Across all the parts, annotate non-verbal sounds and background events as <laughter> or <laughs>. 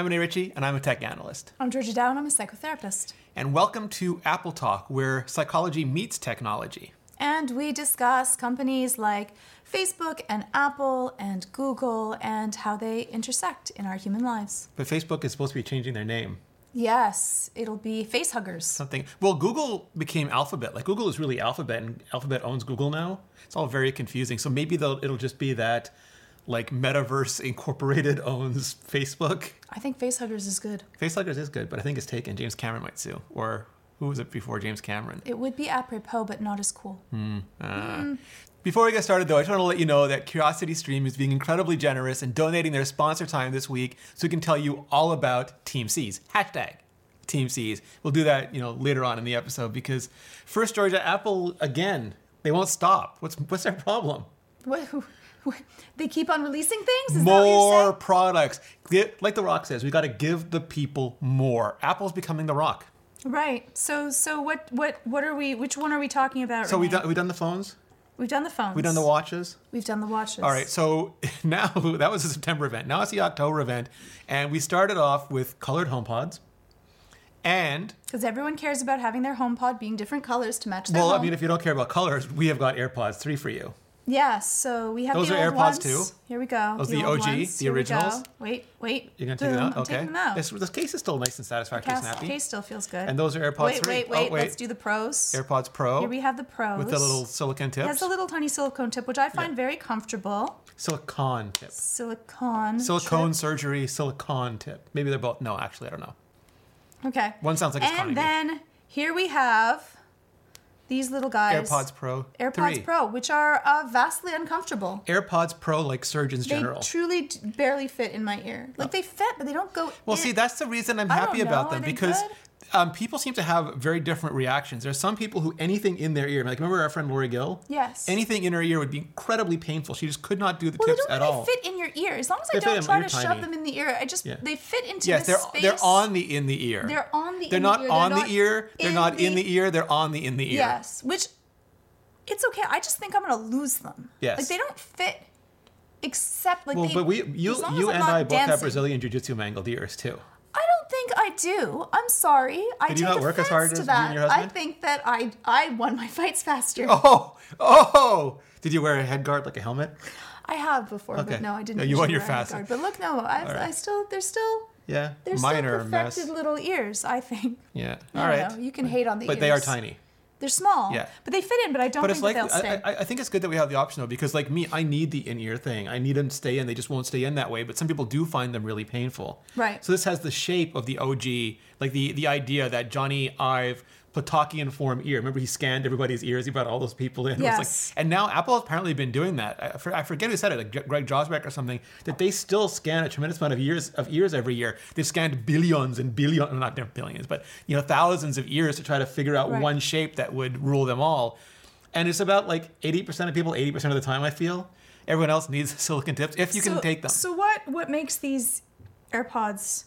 I'm Rene Ritchie, and I'm a tech analyst. I'm Georgia Dow, and I'm a psychotherapist. And welcome to Apple Talk, where psychology meets technology. And we discuss companies like Facebook and Apple and Google and how they intersect in our human lives. But Facebook is supposed to be changing their name. Yes, it'll be face huggers. Something. Well, Google became Alphabet. Like Google is really Alphabet, and Alphabet owns Google now. It's all very confusing. So maybe they'll, it'll just be that, like Metaverse Incorporated <laughs> owns Facebook. I think face huggers is good. Facehuggers is good, but I think it's taken. James Cameron might sue, or who was it before James Cameron? It would be apropos, but not as cool. Uh, Before we get started, though, I just want to let you know that Curiosity Stream is being incredibly generous and donating their sponsor time this week, so we can tell you all about Team Seas hashtag Team Seas. We'll do that, you know, later on in the episode because first, Georgia, Apple again, they won't stop. What's what's their problem? What, <laughs> they keep on releasing things? Is more products. Like The Rock says, we got to give the people more. Apple's becoming The Rock. Right. So, so what, what, what are we? Which one are we talking about? So we done we done the phones. We've done the phones. We've done the watches. We've done the watches. All right, so <laughs> now <laughs> that was the September event. Now it's the October event, and we started off with colored HomePods, and Because everyone cares about having their HomePod being different colors to match their well, I mean, if you don't care about colors, we have got AirPods three for you. Yes, so we have Those the are old AirPods ones. too? Here we go. Those are the old OG, ones. the Here originals? Wait, wait. You're gonna take them Boom, out, I'm okay? taking them out. This, this case is still nice and satisfactory, Cast snappy. case still feels good. And those are AirPods wait, 3. Wait, Oh, wait, wait. Let's do the pros. AirPods Pro Here we have the pros. with the little silicone It tips. has a little tiny silicone tip, which I find very comfortable. silicone tip. Silicone. Silicone trip. surgery, silicone tip. Maybe they're both. No, actually, I don't know. Okay. One sounds like it's And then here we have these little guys. AirPods Pro. AirPods 3. Pro, which are uh, vastly uncomfortable. AirPods Pro, like Surgeons General. They General. truly d- barely fit in my ear. Like they fit, but they don't go. Well, in. see, that's the reason I'm I happy don't about them they because good? Um, people seem to have very different reactions. There's some people who anything in their ear, like remember our friend Lori Gill? Yes. Anything in her ear would be incredibly painful. She just could not do the Well, they tips don't at really all. fit in your ear. As long as They I don't try to shove them in the ear, I just Yeah. they fit into yes, the they're space. they're on the in the ear. They're on the. They're in not the ear. on They're the not ear. They're not in the ear. They're on the in the ear. Yes, which it's okay. I just think I'm gonna lose them. Yes. like they don't fit. Except like Well, they, but we you you I'm and I both have. Brazilian jiu-jitsu mangled ears too. I think I do. I'm sorry. I Did you not work as hard as you that. and your I think that I I won my fights faster. <laughs> Oh, oh! Did you wear a head guard like a helmet? I have before, Okay. but no, I didn't. No, you won your fast. guard. But look, no, I, right. I still they're still Yeah, they're mine still a mess. perfected little ears. I think. Yeah, <laughs> all don't right. know. You can hate on the ears. but ears. they are tiny. They're small. Yeah. But they fit in. But I don't But think it's like they'll stay. I, I, I think it's good that we have the option though, because like me, I need the in-ear thing. I need them to stay in. They just won't stay in that way. But some people do find them really painful. Right. So this has the shape of the OG, like the the idea that Jony Ive Platokian form ear. Remember he scanned everybody's ears. He brought all those people in. Yes. like, and now Apple has apparently been doing that. I, for- I forget who said it, like Greg Joswiak or something. That they still scan a tremendous amount of ears of ears every year. They've scanned billions and billions, not billions, but you know thousands of ears to try to figure out Right. one shape that would rule them all. And it's about like 80% of people, 80% of the time, I feel. Everyone else needs <laughs> silicon tips if you can take them. So what what makes these AirPods,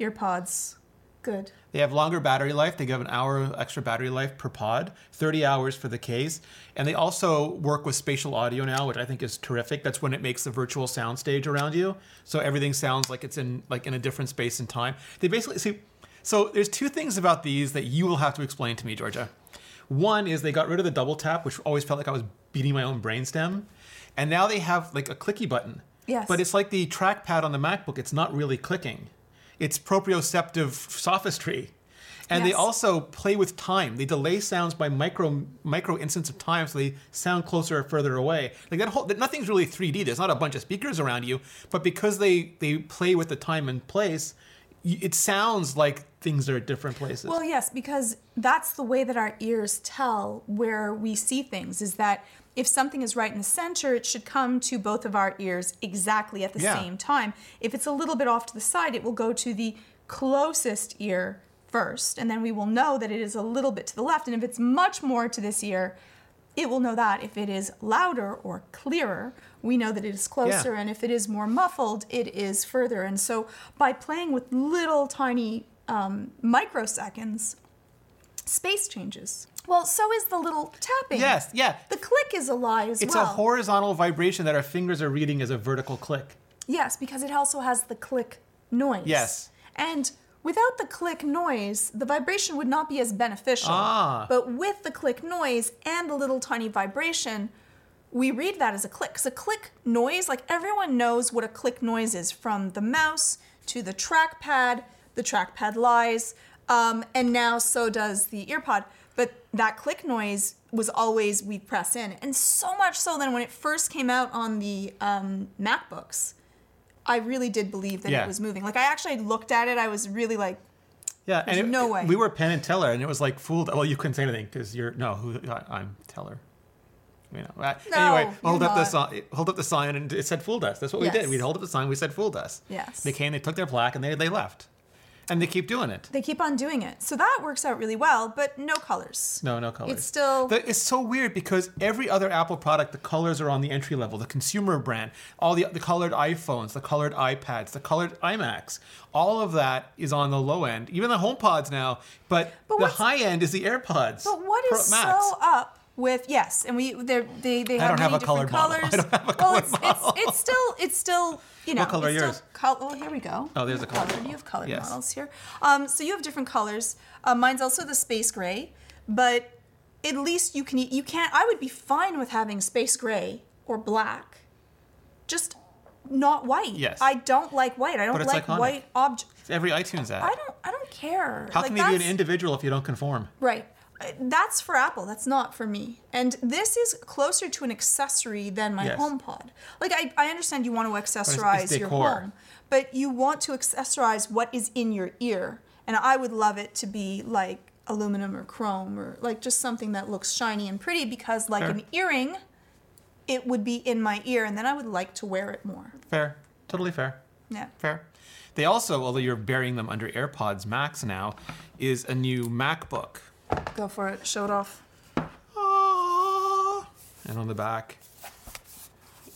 EarPods, good? They have longer battery life. They give an hour extra battery life per pod, 30 hours for the case. And they also work with spatial audio now, which I think is terrific. That's when it makes the virtual sound stage around you. So everything sounds like it's in like in a different space and time. They basically see so there's two things about these that you will have to explain to me, Georgia. One is they got rid of the double tap, which always felt like I was beating my own brainstem. And now they have like a clicky button. Yes. But it's like the trackpad on the MacBook. It's not really clicking. It's proprioceptive sophistry. And they also play with time. They delay sounds by micro micro instants of time, so they sound closer or further away. Like that whole that nothing's really 3D. There's not a bunch of speakers around you, but because they they play with the time and place, it sounds like things are at different places. Well, yes, because that's the way that our ears tell where we see things. Is that if something is right in the center, it should come to both of our ears exactly at the Yeah. same time. If it's a little bit off to the side, it will go to the closest ear first, and then we will know that it is a little bit to the left. And if it's much more to this ear, it will know that. If it is louder or clearer, we know that it is closer. And if it is more muffled, it is further. And so by playing with little tiny um, microseconds, space changes. Well, so is the little tapping. yes, yeah. The click is a lie as It's well. It's a horizontal vibration that our fingers are reading as a vertical click. Yes, because it also has the click noise. Yes. And without the click noise, the vibration would not be as beneficial. Ah. But with the click noise and the little tiny vibration, we read that as a click. Because a click noise, like everyone knows what a click noise is from the mouse to the trackpad, the trackpad lies, um, and now so does the earpod. But that click noise was always we press in. And so much so then when it first came out on the um, MacBooks, I really did believe that Yeah. it was moving. Like I actually looked at it, I was really like, Yeah, and it, no way. we were Penn and Teller, and it was like fooled. Well, you couldn't say anything because you're no. Who I, I'm Teller. You know. uh, No, anyway, hold up the sign. Hold up the sign, and it said fooled us. That's what we did. We'd hold up the sign. We said fooled us. Yes. They came. They took their plaque, and they they left, and they keep doing it. they keep on doing it. So that works out really well, but no colors. No, no colors. It's still The- it's so weird because every other Apple product, the colors are on the entry level, the consumer brand, all the the colored iPhones, the colored iPads, the colored iMacs, all of that is on the low end. Even the HomePods now, but, But the high end is the AirPods. But what is Pro so up with yes, and we they're, they they have have many a different model. colors. <laughs> I don't have a well, it's, model. it's it's still it's still you know What color it's still yours? Col- well, here we go. Oh, there's a color. model. You have colored Yes. models here. Um, so you have different colors. Uh, mine's also the space gray, but at least you can you can't. I would be fine with having space gray or black, just not white. Yes. I don't like white. I don't like iconic. white objects. Every iTunes app. I don't. I don't care. How Like, can you be an individual if you don't conform? Right. That's for Apple. That's not for me. And this is closer to an accessory than my Yes. HomePod. Like I, I understand you want to accessorize your home, but you want to accessorize what is in your ear. And I would love it to be like aluminum or chrome or like just something that looks shiny and pretty because like Fair. an earring, it would be in my ear and then I would like to wear it more. Fair. Totally fair. Yeah. Fair. They also, although you're burying them under AirPods Max now, is a new MacBook. Go for it. Show it off. Ah. And on the back.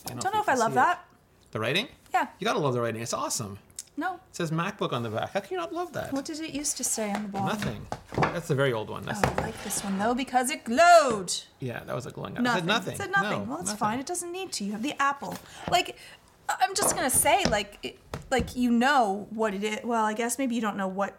I Don't know if I love that. The writing? Yeah. You gotta love the writing. It's awesome. No. It says MacBook on the back. How can you not love that? What did it used to say on the bottom? Nothing. That's the very old one. That's, Oh, I like this one though because it glowed. Yeah, that was a glowing. Nothing. It said nothing. It said nothing. No, well, it's nothing. fine. It doesn't need to. You have the Apple. Like, I- I'm just gonna say, like, it, like you know what it is. Well, I guess maybe you don't know what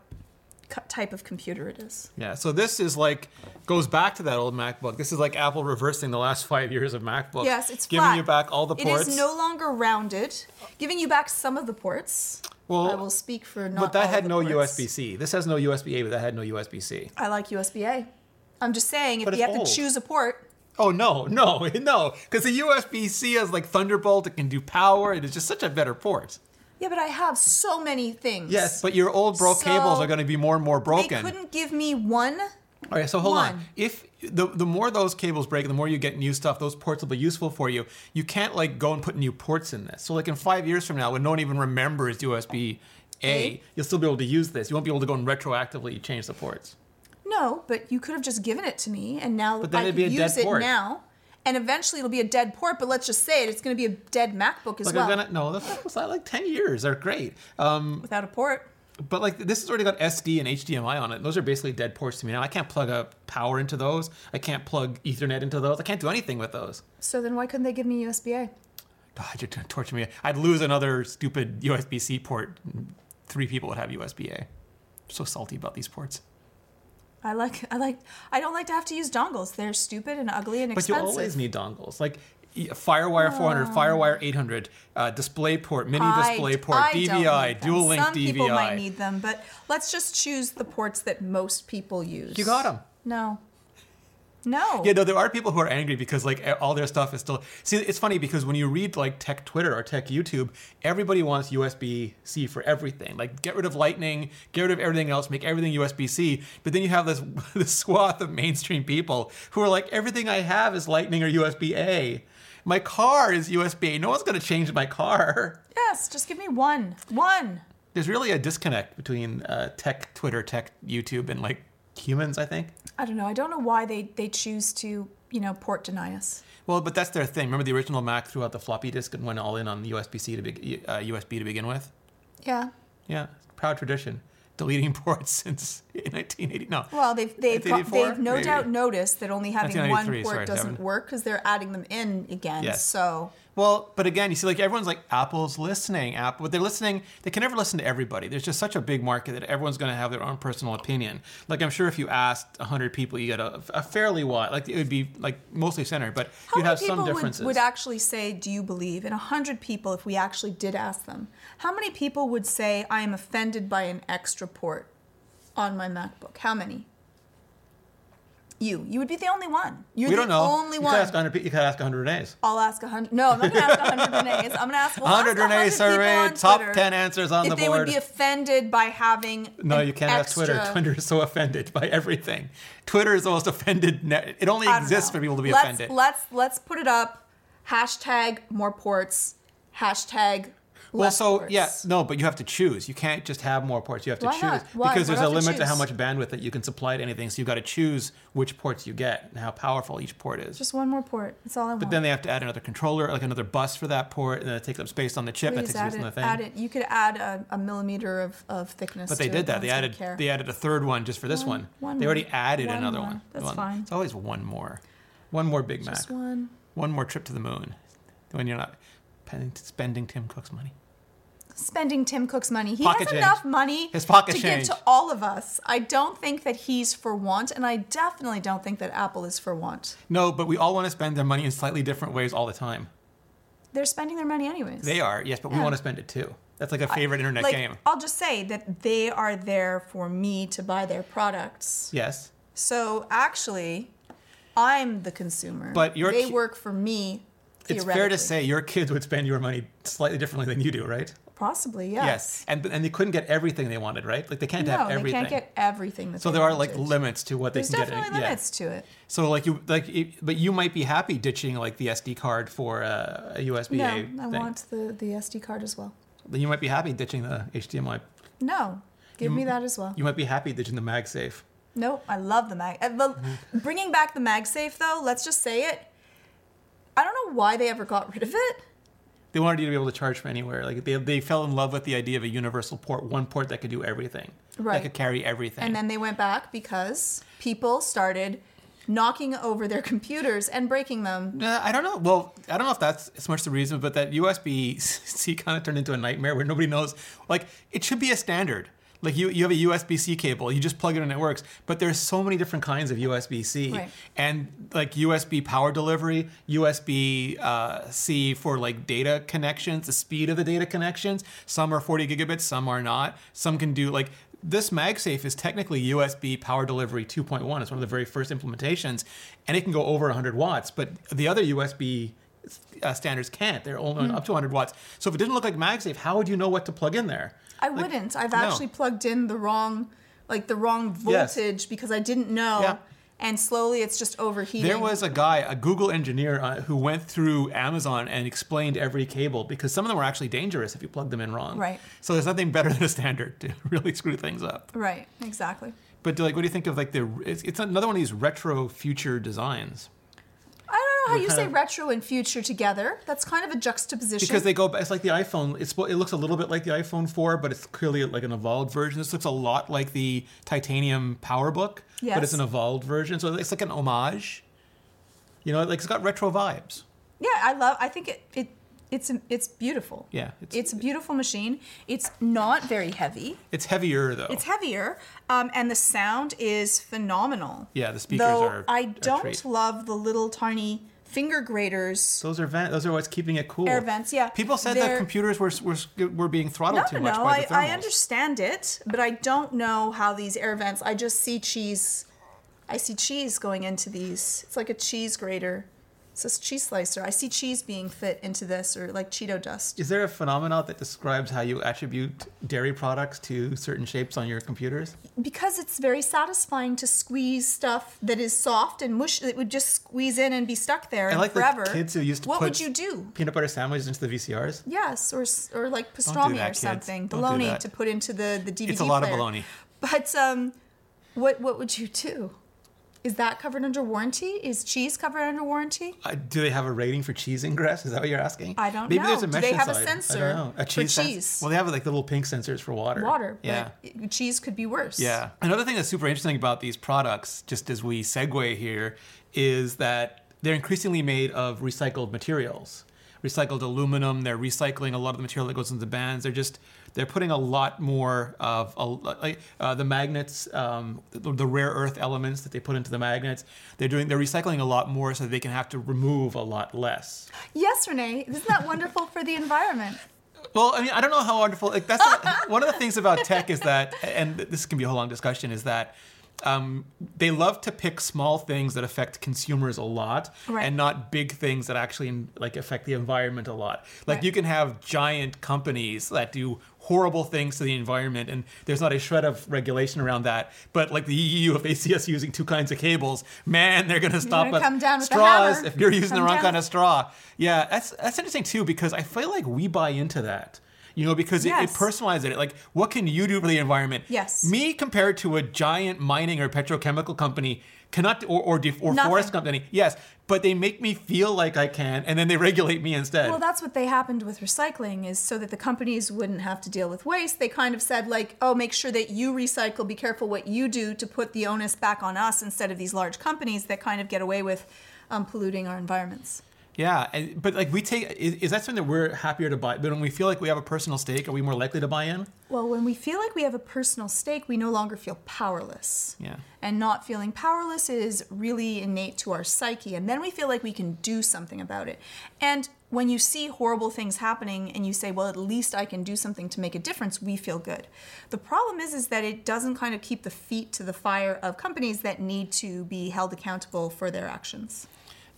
type of computer it is. Yeah, so this is like goes back to that old MacBook. This is like Apple reversing the last five years of MacBook. Yes, it's giving flat. you back all the ports. It is no longer rounded, giving you back some of the ports. Well, I will speak for not. but that had no ports. USB-C. This has no USB-A, but that had no USB-C. I like USB-A. I'm just saying, if But you have old. to choose a port, Oh no, no, <laughs> no! Because the USB-C has like Thunderbolt. It can do power. It is just such a better port. Yeah, but I have so many things. Yes, but your old broke So, cables are going to be more and more broken. they couldn't give me one. All right, so hold on. If the the more those cables break, the more you get new stuff. Those ports will be useful for you. You can't like go and put new ports in this. So like in five years from now, when no one even remembers USB A, you'll still be able to use this. You won't be able to go and retroactively change the ports. No, but you could have just given it to me, and now But then I it'd be a dead use it port. now. And eventually it'll be a dead port. But let's just say it, it's going to be a dead MacBook as Like well gonna no, that was like ten years. They're great. Um, without a port. but like this has already got SD and HDMI on it. Those are basically dead ports to me now. I can't plug a power into those. I can't plug Ethernet into those. I can't do anything with those. So then why couldn't they give me USB-A? God, you're gonna torture me. I'd lose another stupid USB-C port. Three people would have USB-A. I'm so salty about these ports. I like I like I don't like to have to use dongles. They're stupid and ugly and expensive. But you always need dongles, like FireWire 400, FireWire 800, uh, DisplayPort, Mini I- DisplayPort, I DVI. Dual Link Some DVI. people might need them, but let's just choose the ports that most people use. you got them. No. No. Yeah, no, there are people who are angry because like all their stuff is still. See, it's funny because when you read like tech Twitter or tech YouTube, everybody wants USB C for everything. Like, get rid of Lightning, get rid of everything else, make everything USB C. But then you have this <laughs> this swath of mainstream people who are like, everything I have is Lightning or USB A. My car is USB A. No one's going to change my car. <laughs> Yes, just give me one. One. There's really a disconnect between uh, tech Twitter, tech YouTube, and like humans. I think. I don't know. I don't know why they they choose to, you know, port deny us. Well, but that's their thing. Remember the original Mac threw out the floppy disk and went all in on USB-C to be, uh, USB to begin with. Yeah. Yeah, proud tradition. Deleting <laughs> ports since 1980. No. Well, they've they've, got, they've no Maybe. doubt noticed that only having one port sorry, doesn't Devin. work because they're adding them in again. Yes. So Well, but again, you see, like everyone's like Apple's listening. Apple, but they're listening. They can never listen to everybody. There's just such a big market that everyone's going to have their own personal opinion. Like I'm sure if you asked hundred people, you get a, a fairly wide. Like it would be like mostly centered, but How you'd have some would, differences. would actually say, "Do you believe?" In a hundred people, if we actually did ask them, how many people would say, "I am offended by an extra port on my MacBook"? How many? You. You would be the only one. You're we the don't know. only you one. Could ask 100, pe- you could ask 100 A's. I'll ask hundred. No, I'm not gonna ask hundred Rene's. I'm gonna ask we'll 100 ask Renee survey, top 10 answers on if the board. If they would be offended by having. no, you can't ask Twitter. Twitter is so offended by everything. Twitter is the most offended. Net. It only exists know. for people to be let's, offended. Let's let's put it up. Hashtag more ports. Hashtag. Well, so ports. yeah, no, but you have to choose. You can't just have more ports. You have to Why choose not? Why? because What there's a to limit to how much bandwidth that you can supply to anything. So you've got to choose which ports you get and how powerful each port is. Just one more port. That's all I want. but then they have to add another controller, like another bus for that port, and then it takes up space on the chip. that Please takes add space on it, the thing. add it. You could add a, a millimeter of, of thickness. But they did that. They added care. they added a third one just for this One- one. one they already added One another one. That's One- fine. It's always one more, one more Big Mac, Just one. one more trip to the moon, when you're not spending Tim Cook's money. Spending Tim Cook's money. He Pocket has change. enough money His pocket to change. give to all of us. I don't think that he's for want, and I definitely don't think that Apple is for want. No, but we all want to spend their money in slightly different ways all the time. They're spending their money anyways. They are, yes, but we want to spend it too. That's like a favorite internet like, game. I'll just say that they are there for me to buy their products. Yes. So actually, I'm the consumer. But your they ki- work for me. It's fair to say your kids would spend your money slightly differently than you do, right? Possibly, yes. And and they couldn't get everything they wanted, right? Like they can't No, have they everything. can't get everything. That so they there are like limits to what they can definitely get. Yeah. limits to it. So like you like, it, but you might be happy ditching like the SD card for uh, a USB No, A I thing. want the, the SD card as well. Then you might be happy ditching the HDMI. No, give me that as well. You might be happy ditching the MagSafe. Nope, I love the mag. uh, the- Mm-hmm. Bringing back the MagSafe though, let's just say it. I don't know why they ever got rid of it. They wanted you to be able to charge from anywhere. Like they, they fell in love with the idea of a universal port, one port that could do everything. Right. That could carry everything. And then they went back because people started knocking over their computers and breaking them. Uh, I don't know. Well, I don't know if that's as much the reason, but that USB C kind of turned into a nightmare where nobody knows. Like, it should be a standard. Like you, you have a USB C cable, you just plug it in and it works. But there's so many different kinds of USB C, Right. and like USB power delivery, USB uh, C for like data connections, the speed of the data connections. Some are 40 gigabits, some are not. Some can do like this MagSafe is technically USB power delivery 2.1. It's one of the very first implementations, and it can go over 100 watts. But the other USB uh, standards can't. They're only Hmm. up to 100 watts. So if it didn't look like MagSafe, how would you know what to plug in there? I Like, wouldn't. I've no. actually plugged in the wrong, like the wrong Yes. voltage because I didn't know. Yeah. And slowly it's just overheating. There was a guy, a Google engineer, uh, who went through Amazon and explained every cable because some of them were actually dangerous if you plugged them in wrong. Right. So there's nothing better than a standard to <laughs> really screw things up. Right, exactly. But like, what do you think of like the? It's, it's another one of these retro future designs don't know how you say of- retro and future together. That's kind of a juxtaposition. because they go. Back. It's like the iPhone. It's it looks a little bit like the iPhone 4, but it's clearly like an evolved version. This looks a lot like the titanium PowerBook, but it's an evolved version. So it's like an homage. You know, like it's got retro vibes. yeah, I love. I think it it it's it's beautiful. Yeah, it's, it's- a beautiful machine. It's not very heavy. It's heavier though. It's heavier, um, and the sound is phenomenal. Yeah, the speakers Though are I don't treat. love the little tiny finger graters. Those are vent. Those are what's keeping it cool. Air vents, yeah. People said They're- that computers were were, were being throttled No, too much no. by I, the thermals. I understand it, but I don't know how these air vents. I just see cheese. I see cheese going into these. It's like a cheese grater. It's this cheese slicer. I see cheese being fit into this, or like Cheeto dust. Is there a phenomenon that describes how you attribute dairy products to certain shapes on your computers? Because it's very satisfying to squeeze stuff that is soft and mush that would just squeeze in and be stuck there and like forever. the kids who used to what put would you do? peanut butter sandwiches into the VCRs. Yes, or or like do pastrami that, or something, do bologna to put into the the DVD It's a lot of player. bologna. But um, what what would you do? Is that covered under warranty? Is cheese covered under warranty? Uh, do they have a rating for cheese ingress? Is that what you're asking? I don't Maybe know. there's a Do mesh they have a sensor I don't know. A for cheese sens- cheese? Well, they have like the little pink sensors for water. Water, Yeah. cheese could be worse. Yeah. Another thing that's super interesting about these products, just as we segue here, is that they're increasingly made of recycled materials. recycled aluminum. They're recycling a lot of the material that goes into the bands. They're just they're putting a lot more of a, like uh, the magnets, um, the, the rare earth elements that they put into the magnets. They're doing they're recycling a lot more so they can have to remove a lot less. Yes, Rene. Isn't that wonderful for the environment? Well, I mean, I don't know how wonderful. Like that's not, one of the things about tech is that, and this can be a whole long discussion, is that um, they love to pick small things that affect consumers a lot, Right. and not big things that actually like affect the environment a lot. Like Right. you can have giant companies that do horrible things to the environment, and there's not a shred of regulation around that. But like the EU, if they see us using two kinds of cables, man, they're going to stop gonna us. come down with straws if you're using the wrong down. kind of straw. Yeah, that's that's interesting too because I feel like we buy into that. You know, because it, it personalizes it. Like, what can you do for the environment? Yes. Me compared to a giant mining or petrochemical company cannot, or or, or Nothing. forest company. Yes, but they make me feel like I can, and then they <laughs> regulate me instead. Well, that's what they happened with recycling is so that the companies wouldn't have to deal with waste. They kind of said like, "Oh, make sure that you recycle. Be careful what you do to put the onus back on us instead of these large companies that kind of get away with um, polluting our environments." Yeah, and, but like we take, is, is that something that we're happier to buy? But when we feel like we have a personal stake, are we more likely to buy in? Well, when we feel like we have a personal stake, we no longer feel powerless. Yeah. And not feeling powerless is really innate to our psyche. And then we feel like we can do something about it. And when you see horrible things happening and you say, well, at least I can do something to make a difference, we feel good. The problem is, is that it doesn't kind of keep the feet to the fire of companies that need to be held accountable for their actions.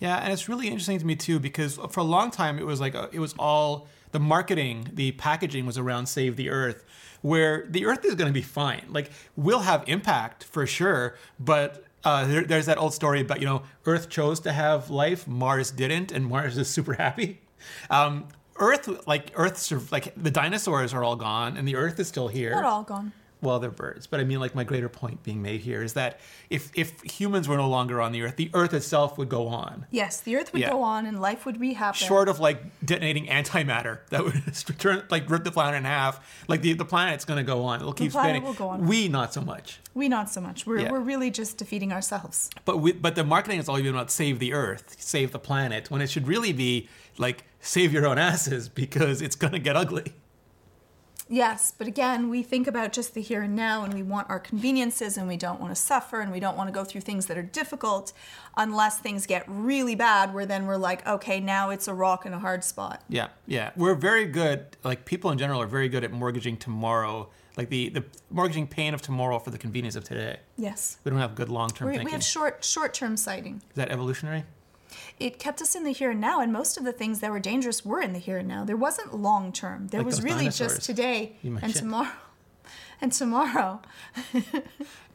Yeah, and it's really interesting to me too because for a long time it was like uh it was all the marketing, the packaging was around save the earth, where the earth is going to be fine. Like we'll have impact for sure, but uh, there, there's that old story about you know Earth chose to have life, Mars didn't, and Mars is <laughs> super happy. Um, Earth, like Earth, like the dinosaurs are all gone, and the Earth is still here Not all gone. Well, they're birds, but I mean, like my greater point being made here is that if if humans were no longer on the earth, the earth itself would go on, Yes, the earth would Yeah. go on and life would be happy. short of like detonating antimatter that would <laughs> turn like rip the planet in half. Like the the planet's going to go on; it'll keep planet spinning. will go on. We not so much. We not so much. We're, Yeah. we're really just defeating ourselves. But we, but the marketing has always been about save the earth, save the planet, when it should really be like save your own asses because it's going to get ugly. Yes, but again, we think about just the here and now and we want our conveniences and we don't want to suffer and we don't want to go through things that are difficult unless things get really bad where then we're like, okay, now it's a rock and a hard spot. Yeah, yeah. We're very good, like people in general are very good at mortgaging tomorrow, like the, the mortgaging pain of tomorrow for the convenience of today. Yes. We don't have good long term We, thinking. we have short short-term sighting. Is that evolutionary? It kept us in the here and now and most of the things that were dangerous were in the here and now. There wasn't long term. There Like was really just today <laughs> and tomorrow. And <laughs> tomorrow.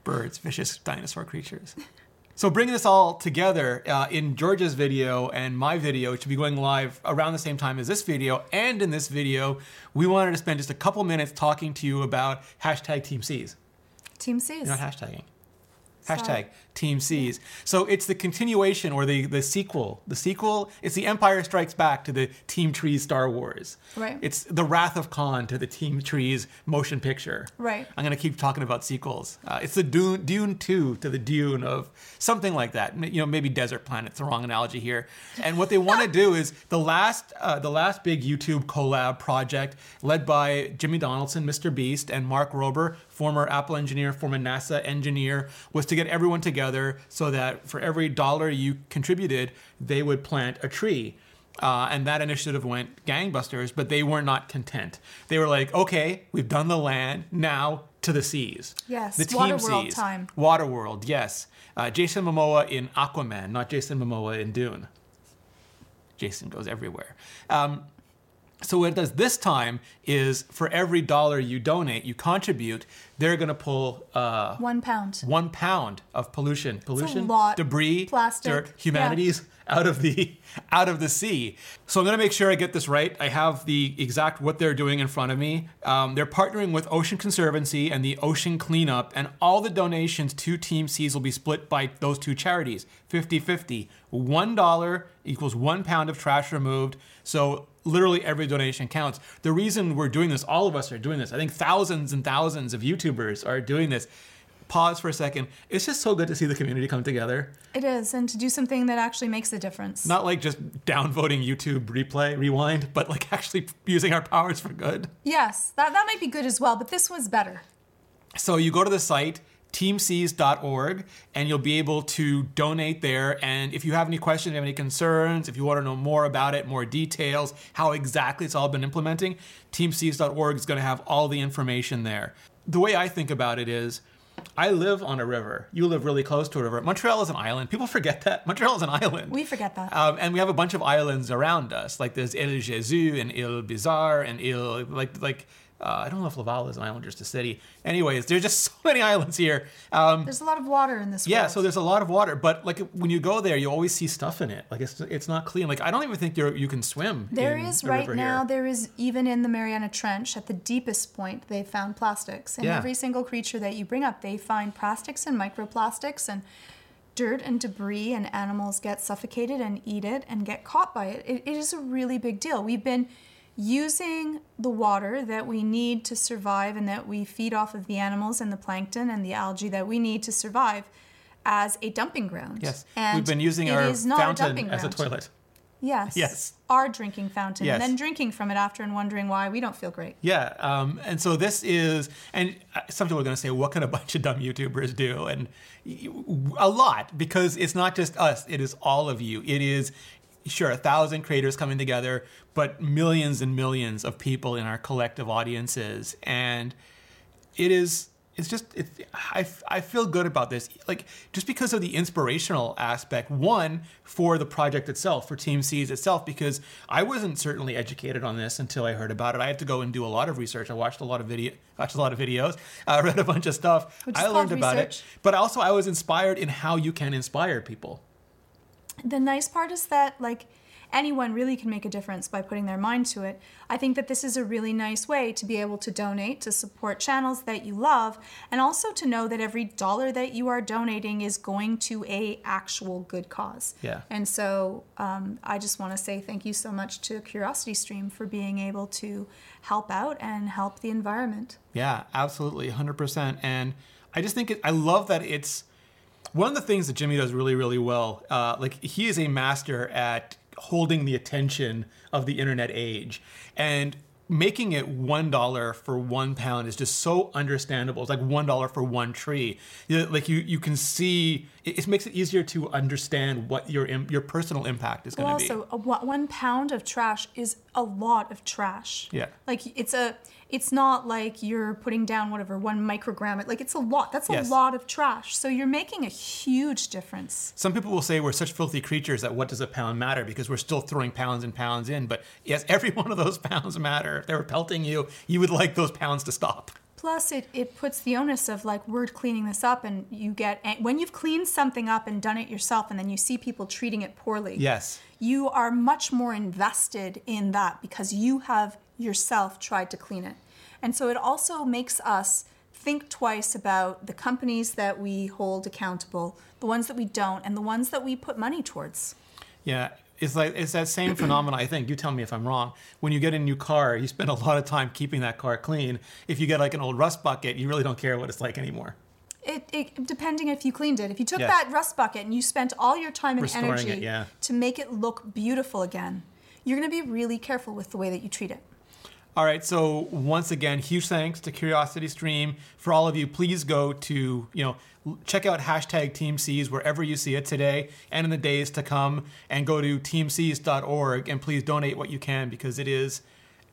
Birds, vicious dinosaur creatures. So bringing this all together uh, in George's video and my video, which will be going live around the same time as this video, and in this video, we wanted to spend just a couple minutes talking to you about hashtag Team Seas. Team Seas. You're not hashtagging. Hashtag Team Seas. So it's the continuation or the, the sequel. The sequel, it's the Empire Strikes Back to the Team Trees Star Wars. Right. It's the Wrath of Khan to the Team Trees motion picture. Right. I'm going to keep talking about sequels. Uh, it's the Dune, Dune 2 to the Dune of something like that. You know, maybe Desert Planet's the wrong analogy here. And what they want to <laughs> do is the last, uh, the last big YouTube collab project led by Jimmy Donaldson, Mr. Beast, and Mark Rober, former Apple engineer, former NASA engineer, was to get everyone together so that for every dollar you contributed, they would plant a tree. Uh, and that initiative went gangbusters, but they were not content. They were like, okay, we've done the land, now to the seas. Yes, the team Waterworld seas. time. Waterworld, yes. Uh, Jason Momoa in Aquaman, not Jason Momoa in Dune. Jason goes everywhere. Um, so what it does this time is for every dollar you donate, you contribute, they're going to pull uh, One pound. one pound of pollution, pollution, debris, Plastic. dirt, Yeah. humanities out of the out of the sea. So I'm going to make sure I get this right. I have the exact what they're doing in front of me. Um, they're partnering with Ocean Conservancy and the Ocean Cleanup, and all the donations to Team Seas will be split by those two charities, 50-50. One dollar equals one pound of trash removed. So literally every donation counts. The reason we're doing this, all of us are doing this. I think thousands and thousands of YouTubers are doing this pause for a second. It's just so good to see the community come together. It is, and to do something that actually makes a difference. Not like just downvoting YouTube replay, rewind, but like <laughs> actually using our powers for good. yes, that, that might be good as well, but this was better. So you go to the site teamseas.org and you'll be able to donate there. And if you have any questions have any concerns if you want to know more about it more details how exactly it's all been implementing teamseas.org is going to have all the information there. The way i think about it is i live on a river. You live really close to a river. Montreal is an island. People <laughs> forget that. Montreal is an island. We forget that. um, and we have a bunch of islands around us, like there's Ile Jésus and Ile Bizard and Ile like like uh, I don't know if Laval is an island or just a city. Anyways, there's just <laughs> so many islands here. Um, There's a lot of water in this yeah, world. so there's a lot of water, but like when you go there, you always see stuff in it. Like it's it's not clean. Like I don't even think you you can swim. There is the right now, here. there is even in the Mariana Trench at the deepest point, they found plastics. And Yeah. every single creature that you bring up, they find plastics and microplastics and dirt and debris, and animals get suffocated and eat it and get caught by it. It, it is a really big deal. We've been using the water that we need to survive and that we feed off of the animals and the plankton and the algae that we need to survive as a dumping ground. Yes, and we've been using it our is not a fountain dumping as a ground. toilet. Yes. Yes. Our drinking fountain. Yes. And then drinking from it after and wondering why we don't feel great. Yeah, um, and so this is, and some people are going to say, "What can a <laughs> bunch of dumb YouTubers do?" And a lot, because it's not just us; it is all of you. It is sure a thousand creators coming together, but millions and millions of people in our collective audiences, and it is. It's just, it's, I, I feel good about this. Like, just because of the inspirational aspect, one, for the project itself, for Team Seas itself, because I wasn't certainly educated on this until I heard about it. I had to go and do a lot of research. I watched a lot of video, watched a lot of videos, uh, read a bunch of stuff. I learned about research. it. But also, I was inspired in how you can inspire people. The nice part is that, like, anyone really can make a difference by putting their mind to it. I think that this is a really nice way to be able to donate, to support channels that you love, and also to know that every dollar that you are donating is going to a actual good cause. Yeah. And so um, I just want to say thank you so much to Curiosity Stream for being able to help out and help the environment. Yeah, absolutely, 100%. And I just think it, I love that it's one of the things that Jimmy does really, really well. Uh, like, he is a master at holding the attention of the internet age. And making it one dollar for one pound is just so understandable. It's like one dollar for one tree. You know, like you, you can see it, it makes it easier to understand what your im- your personal impact is going to be. also, a, one one pound of trash is a lot of trash. Yeah. Like it's a, it's not like you're putting down whatever one microgram. Like it's a lot. That's a Yes. lot of trash. So you're making a huge difference. Some people will say we're such filthy creatures that what does a pound matter because we're still throwing pounds and pounds in. But yes, <laughs> every one of those pounds matter. If they were pelting you, you would like those pounds to stop. Plus, it, it puts the onus of like we're cleaning this up, and you get when you've cleaned something up and done it yourself, and then you see people treating it poorly. Yes. you are much more invested in that because you have yourself tried to clean it. And so it also makes us think twice about the companies that we hold accountable, the ones that we don't, and the ones that we put money towards. Yeah. It's like it's that same <clears throat> phenomenon. I think you tell me if I'm wrong. When you get a new car, you spend a lot of time keeping that car clean. If you get like an old rust bucket, you really don't care what it's like anymore. It, it depending if you cleaned it. If you took Yes. that rust bucket and you spent all your time and Restoring energy it, yeah. to make it look beautiful again, you're going to be really careful with the way that you treat it. All right, so once again, huge thanks to Curiosity Stream. For all of you, please go to, you know, check out hashtag Team Seas wherever you see it today and in the days to come, and go to teamseas.org and please donate what you can because it is,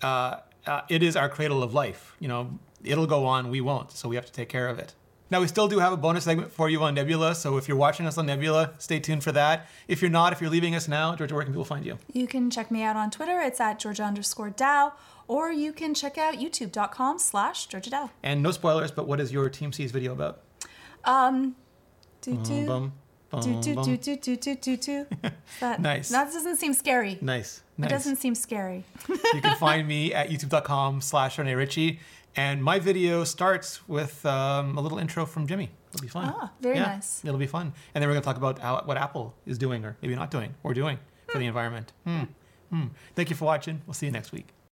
uh, uh, it is our cradle of life. You know, it'll go on, we won't, so we have to take care of it. Now, we still do have a bonus segment for you on Nebula, so if you're watching us on Nebula, stay tuned for that. If you're not, if you're leaving us now, Georgia, where can people find you? You can check me out on Twitter. It's at Georgia underscore Dow, or you can check out youtube.com slash Georgia Dow. And no spoilers, but what is your Team Seas video about? Um, do do Bum, bum, do do bum. do do do do do do. <laughs> That Nice. That doesn't seem scary. Nice. It doesn't seem scary. <laughs> you can <laughs> find me at youtube.com slash Rene Ritchie. And my video starts with um, a little intro from Jimmy. It'll be fun. Ah, very nice. It'll be fun. And then we're going to talk about how, what Apple is doing or maybe not doing or doing for the environment. Hmm. Hmm. Thank you for watching. We'll see you next week.